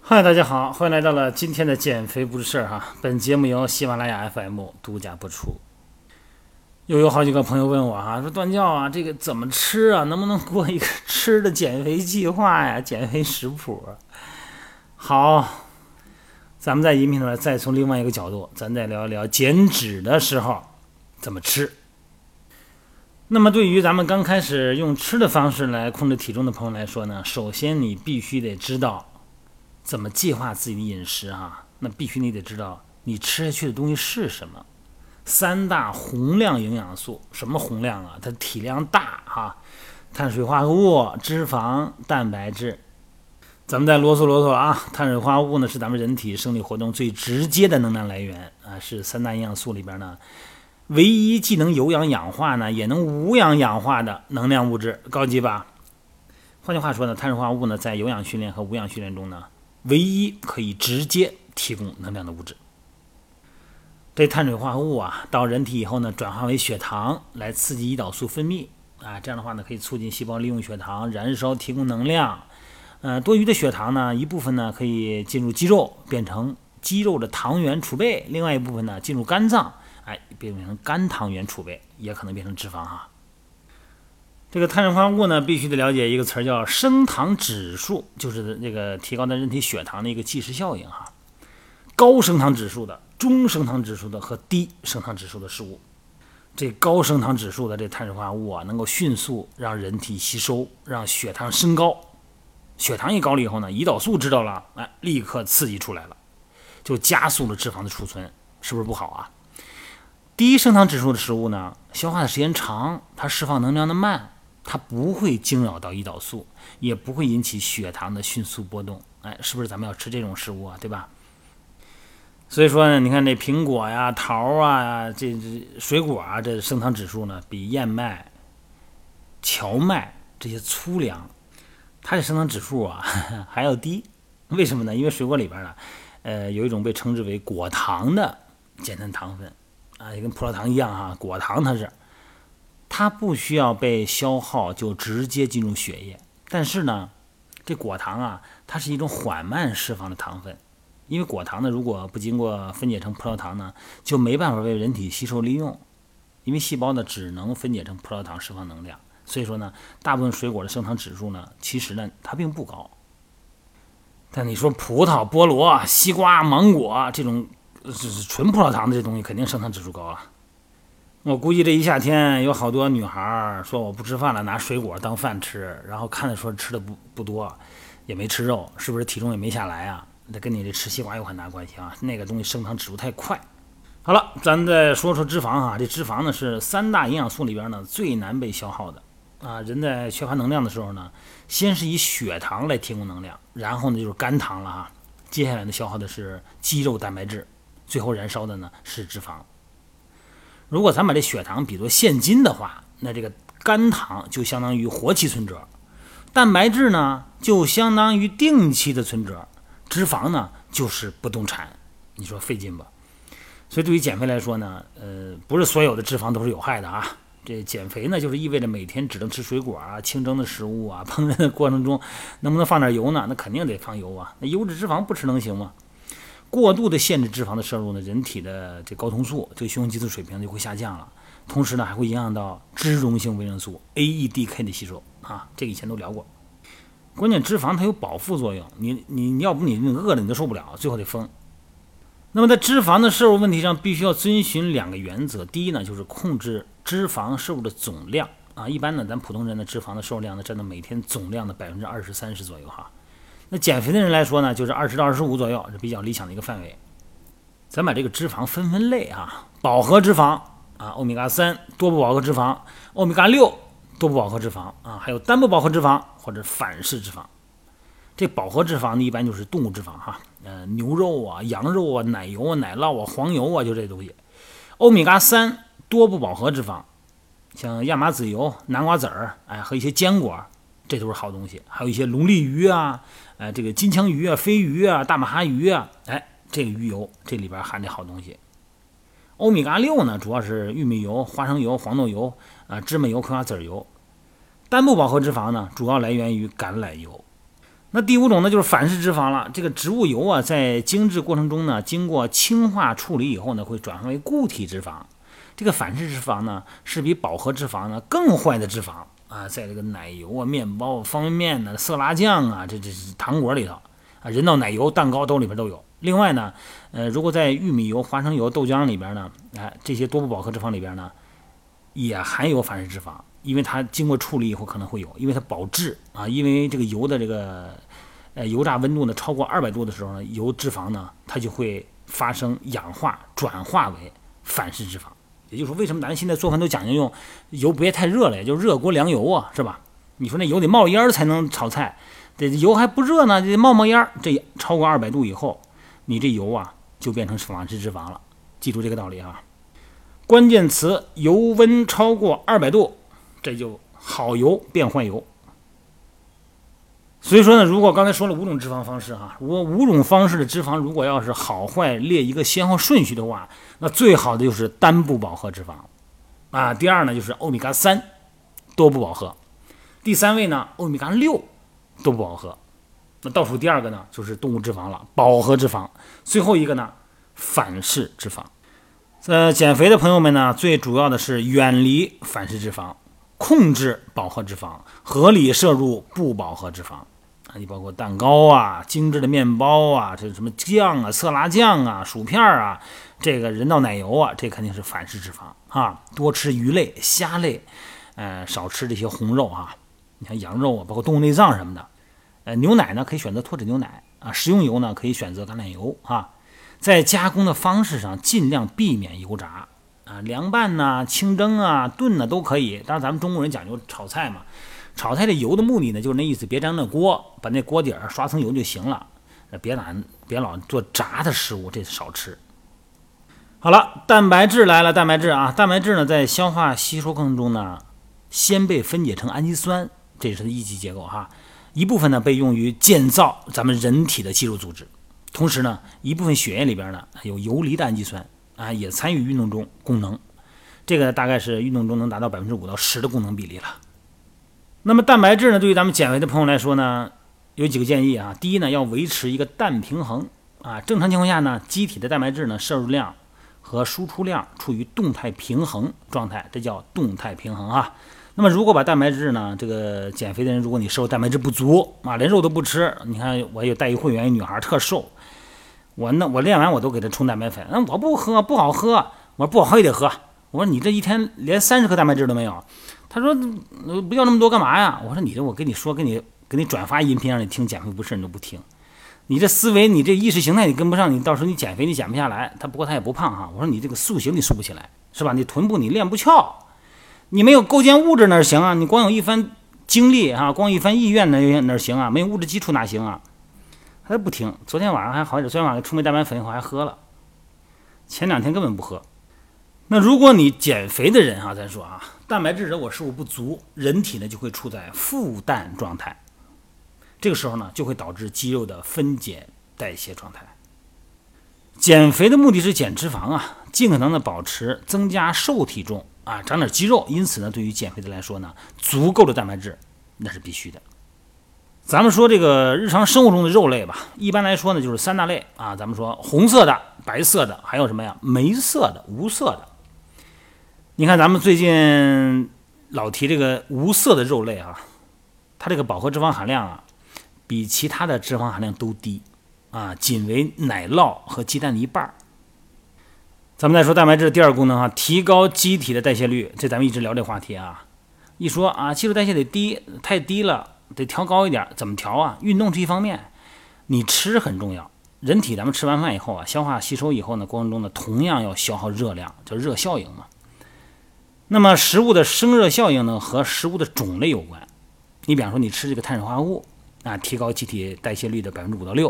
嗨，大家好，欢迎来到了今天的减肥不是事儿哈。本节目由喜马拉雅 FM 独家播出。又有好几个朋友问我哈，说段教啊，这个怎么吃啊？能不能给我一个吃的减肥计划呀？减肥食谱？好，咱们在音频里面再从另外一个角度，咱再聊一聊减脂的时候怎么吃。那么，对于咱们刚开始用吃的方式来控制体重的朋友来说呢，首先你必须得知道怎么计划自己的饮食啊。那必须你得知道你吃下去的东西是什么。三大宏量营养素，什么宏量啊？它体量大哈，碳水化合物、脂肪、蛋白质。咱们再啰嗦啰嗦啊，碳水化合物呢是咱们人体生理活动最直接的能量来源啊，是三大营养素里边呢唯一既能有氧氧化呢，也能无氧氧化的能量物质，高级吧？换句话说呢，碳水化合物呢在有氧训练和无氧训练中呢，唯一可以直接提供能量的物质。这碳水化合物啊，到人体以后呢，转化为血糖来刺激胰岛素分泌啊，这样的话呢，可以促进细胞利用血糖燃烧，提供能量。呃，多余的血糖呢，一部分呢可以进入肌肉，变成肌肉的糖原储备；另外一部分呢进入肝脏，哎，变成肝糖原储备，也可能变成脂肪哈。这个碳水化合物呢，必须得了解一个词儿叫升糖指数，就是那个提高咱人体血糖的一个计时效应哈。高升糖指数的。中升糖指数的和低升糖指数的食物，这高升糖指数的这碳水化合物啊，能够迅速让人体吸收，让血糖升高。血糖一高了以后呢，胰岛素知道了，哎，立刻刺激出来了，就加速了脂肪的储存，是不是不好啊？低升糖指数的食物呢，消化的时间长，它释放能量的慢，它不会惊扰到胰岛素，也不会引起血糖的迅速波动。哎，是不是咱们要吃这种食物啊？对吧？所以说呢，你看这苹果呀、桃啊，这这水果啊，这升糖指数呢，比燕麦、荞麦这些粗粮，它的升糖指数啊 还要低。为什么呢？因为水果里边呢，呃，有一种被称之为果糖的简单糖分啊，也跟葡萄糖一样哈，果糖它是，它不需要被消耗就直接进入血液。但是呢，这果糖啊，它是一种缓慢释放的糖分。因为果糖呢，如果不经过分解成葡萄糖呢，就没办法被人体吸收利用。因为细胞呢，只能分解成葡萄糖释放能量。所以说呢，大部分水果的升糖指数呢，其实呢，它并不高。但你说葡萄、菠萝、西瓜、芒果这种就是纯葡萄糖的这东西，肯定升糖指数高啊。我估计这一夏天有好多女孩说我不吃饭了，拿水果当饭吃，然后看着说吃的不不多，也没吃肉，是不是体重也没下来啊？那跟你这吃西瓜有很大关系啊，那个东西升糖指数太快。好了，咱再说说脂肪啊，这脂肪呢是三大营养素里边呢最难被消耗的啊。人在缺乏能量的时候呢，先是以血糖来提供能量，然后呢就是肝糖了哈，接下来呢消耗的是肌肉蛋白质，最后燃烧的呢是脂肪。如果咱把这血糖比作现金的话，那这个肝糖就相当于活期存折，蛋白质呢就相当于定期的存折。脂肪呢，就是不动产，你说费劲吧？所以对于减肥来说呢，呃，不是所有的脂肪都是有害的啊。这减肥呢，就是意味着每天只能吃水果啊、清蒸的食物啊，烹饪的过程中能不能放点油呢？那肯定得放油啊。那优质脂肪不吃能行吗？过度的限制脂肪的摄入呢，人体的这睾酮素、这个雄激素水平就会下降了，同时呢，还会影响到脂溶性维生素 A、E、D、K 的吸收啊。这个以前都聊过。关键脂肪它有饱腹作用，你你你要不你饿了你都受不了，最后得疯。那么在脂肪的摄入问题上，必须要遵循两个原则。第一呢，就是控制脂肪摄入的总量啊。一般呢，咱普通人的脂肪的摄入量呢，占到每天总量的百分之二十三十左右哈。那减肥的人来说呢，就是二十到二十五左右是比较理想的一个范围。咱把这个脂肪分分类啊，饱和脂肪啊，欧米伽三多不饱和脂肪，欧米伽六。多不饱和脂肪啊，还有单不饱和脂肪或者反式脂肪。这饱和脂肪呢，一般就是动物脂肪哈，呃，牛肉啊、羊肉啊、奶油啊、奶酪啊、黄油啊，就这东西。欧米伽三多不饱和脂肪，像亚麻籽油、南瓜籽儿，哎，和一些坚果，这都是好东西。还有一些龙利鱼啊，哎，这个金枪鱼啊、飞鱼啊、大马哈鱼啊，哎，这个鱼油这里边含的好东西。欧米伽六呢，主要是玉米油、花生油、黄豆油。啊，芝麻油、葵花籽油，单不饱和脂肪呢，主要来源于橄榄油。那第五种呢，就是反式脂肪了。这个植物油啊，在精制过程中呢，经过氢化处理以后呢，会转化为固体脂肪。这个反式脂肪呢，是比饱和脂肪呢更坏的脂肪啊，在这个奶油啊、面包、方便面呢、色拉酱啊，这这是糖果里头啊，人造奶油、蛋糕都里边都有。另外呢，呃，如果在玉米油、花生油、豆浆里边呢，哎，这些多不饱和脂肪里边呢，也含有反式脂肪，因为它经过处理以后可能会有，因为它保质啊，因为这个油的这个呃油炸温度呢超过二百度的时候呢，油脂肪呢它就会发生氧化，转化为反式脂肪。也就是说，为什么咱现在做饭都讲究用油别太热了，也就热锅凉油啊，是吧？你说那油得冒烟才能炒菜，这油还不热呢，这冒冒烟，这超过二百度以后。你这油啊，就变成反式脂肪了。记住这个道理啊！关键词：油温超过二百度，这就好油变坏油。所以说呢，如果刚才说了五种脂肪方式哈，如果五种方式的脂肪如果要是好坏列一个先后顺序的话，那最好的就是单不饱和脂肪啊。第二呢，就是欧米伽三多不饱和。第三位呢，欧米伽六多不饱和。那倒数第二个呢，就是动物脂肪了，饱和脂肪。最后一个呢，反式脂肪。呃，减肥的朋友们呢，最主要的是远离反式脂肪，控制饱和脂肪，合理摄入不饱和脂肪。你包括蛋糕啊、精致的面包啊、这什么酱啊、色拉酱啊、薯片啊、这个人造奶油啊，这肯定是反式脂肪啊。多吃鱼类、虾类，呃，少吃这些红肉啊。你看羊肉啊，包括动物内脏什么的。呃，牛奶呢可以选择脱脂牛奶啊，食用油呢可以选择橄榄油啊。在加工的方式上，尽量避免油炸啊，凉拌呐、清蒸啊、炖呢都可以。当然，咱们中国人讲究炒菜嘛，炒菜的油的目的呢就是那意思，别沾那锅，把那锅底儿刷层油就行了。别老别老做炸的食物，这少吃。好了，蛋白质来了，蛋白质啊，蛋白质呢在消化吸收过程中呢，先被分解成氨基酸，这是一级结构哈。一部分呢被用于建造咱们人体的肌肉组织，同时呢，一部分血液里边呢有游离的氨基酸啊，也参与运动中功能。这个大概是运动中能达到百分之五到十的功能比例了。那么蛋白质呢，对于咱们减肥的朋友来说呢，有几个建议啊。第一呢，要维持一个氮平衡啊。正常情况下呢，机体的蛋白质呢摄入量和输出量处于动态平衡状态，这叫动态平衡啊。那么，如果把蛋白质呢？这个减肥的人，如果你摄入蛋白质不足啊，连肉都不吃，你看我有带一会员，一女孩特瘦，我那我练完我都给她冲蛋白粉，那我不喝不好喝，我说不好喝也得喝，我说你这一天连三十克蛋白质都没有，他说不要那么多干嘛呀？我说你这我跟你说，给你给你转发音频让你听减肥不是你都不听，你这思维你这意识形态你跟不上，你到时候你减肥你减不下来。他不过他也不胖哈，我说你这个塑形你塑不起来是吧？你臀部你练不翘。你没有构建物质哪行啊？你光有一番精力啊，光一番意愿哪哪行啊？没有物质基础哪行啊？他不听。昨天晚上还好点，昨天晚上冲杯蛋白粉以后还喝了。前两天根本不喝。那如果你减肥的人啊，咱说啊，蛋白质如果摄入不足，人体呢就会处在负氮状态。这个时候呢，就会导致肌肉的分解代谢状态。减肥的目的是减脂肪啊，尽可能的保持增加瘦体重。啊，长点肌肉，因此呢，对于减肥的来说呢，足够的蛋白质那是必须的。咱们说这个日常生活中的肉类吧，一般来说呢，就是三大类啊。咱们说红色的、白色的，还有什么呀？没色的、无色的。你看咱们最近老提这个无色的肉类啊，它这个饱和脂肪含量啊，比其他的脂肪含量都低啊，仅为奶酪和鸡蛋的一半儿。咱们再说蛋白质的第二功能啊，提高机体的代谢率。这咱们一直聊这话题啊。一说啊，基础代谢得低，太低了，得调高一点。怎么调啊？运动是一方面，你吃很重要。人体咱们吃完饭以后啊，消化吸收以后呢，过程中呢，同样要消耗热量，叫热效应嘛。那么食物的生热效应呢，和食物的种类有关。你比方说，你吃这个碳水化合物啊，提高机体代谢率的百分之五到六；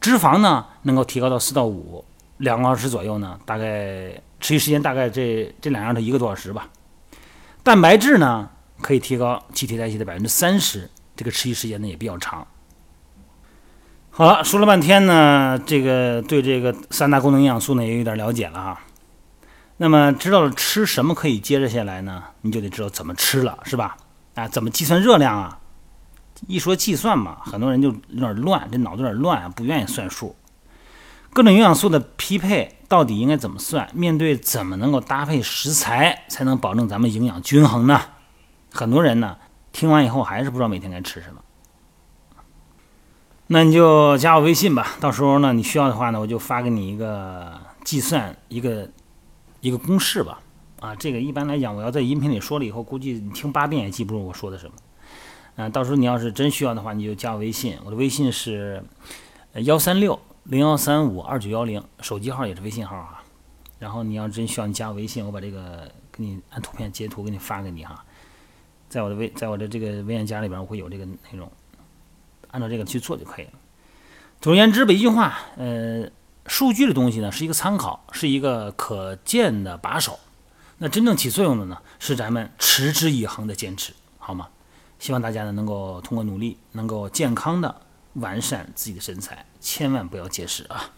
脂肪呢，能够提高到四到五。两个小时左右呢，大概持续时间大概这这两样的一个多小时吧。蛋白质呢可以提高机体代谢的百分之三十，这个持续时间呢也比较长。好了，说了半天呢，这个对这个三大功能营养素呢也有点了解了哈。那么知道了吃什么可以接着下来呢，你就得知道怎么吃了，是吧？啊，怎么计算热量啊？一说计算嘛，很多人就有点乱，这脑子有点乱，不愿意算数。各种营养素的匹配到底应该怎么算？面对怎么能够搭配食材才能保证咱们营养均衡呢？很多人呢听完以后还是不知道每天该吃什么。那你就加我微信吧，到时候呢你需要的话呢，我就发给你一个计算一个一个公式吧。啊，这个一般来讲，我要在音频里说了以后，估计你听八遍也记不住我说的什么。嗯，到时候你要是真需要的话，你就加我微信，我的微信是幺三六零幺三五二九幺零，手机号也是微信号啊。然后你要真需要，你加我微信，我把这个给你按图片截图给你发给你哈。在我的微，在我的这个文件夹里边，我会有这个内容，按照这个去做就可以了。总而言之吧，一句话，呃，数据的东西呢是一个参考，是一个可见的把手。那真正起作用的呢，是咱们持之以恒的坚持，好吗？希望大家呢能够通过努力，能够健康的完善自己的身材，千万不要节食啊！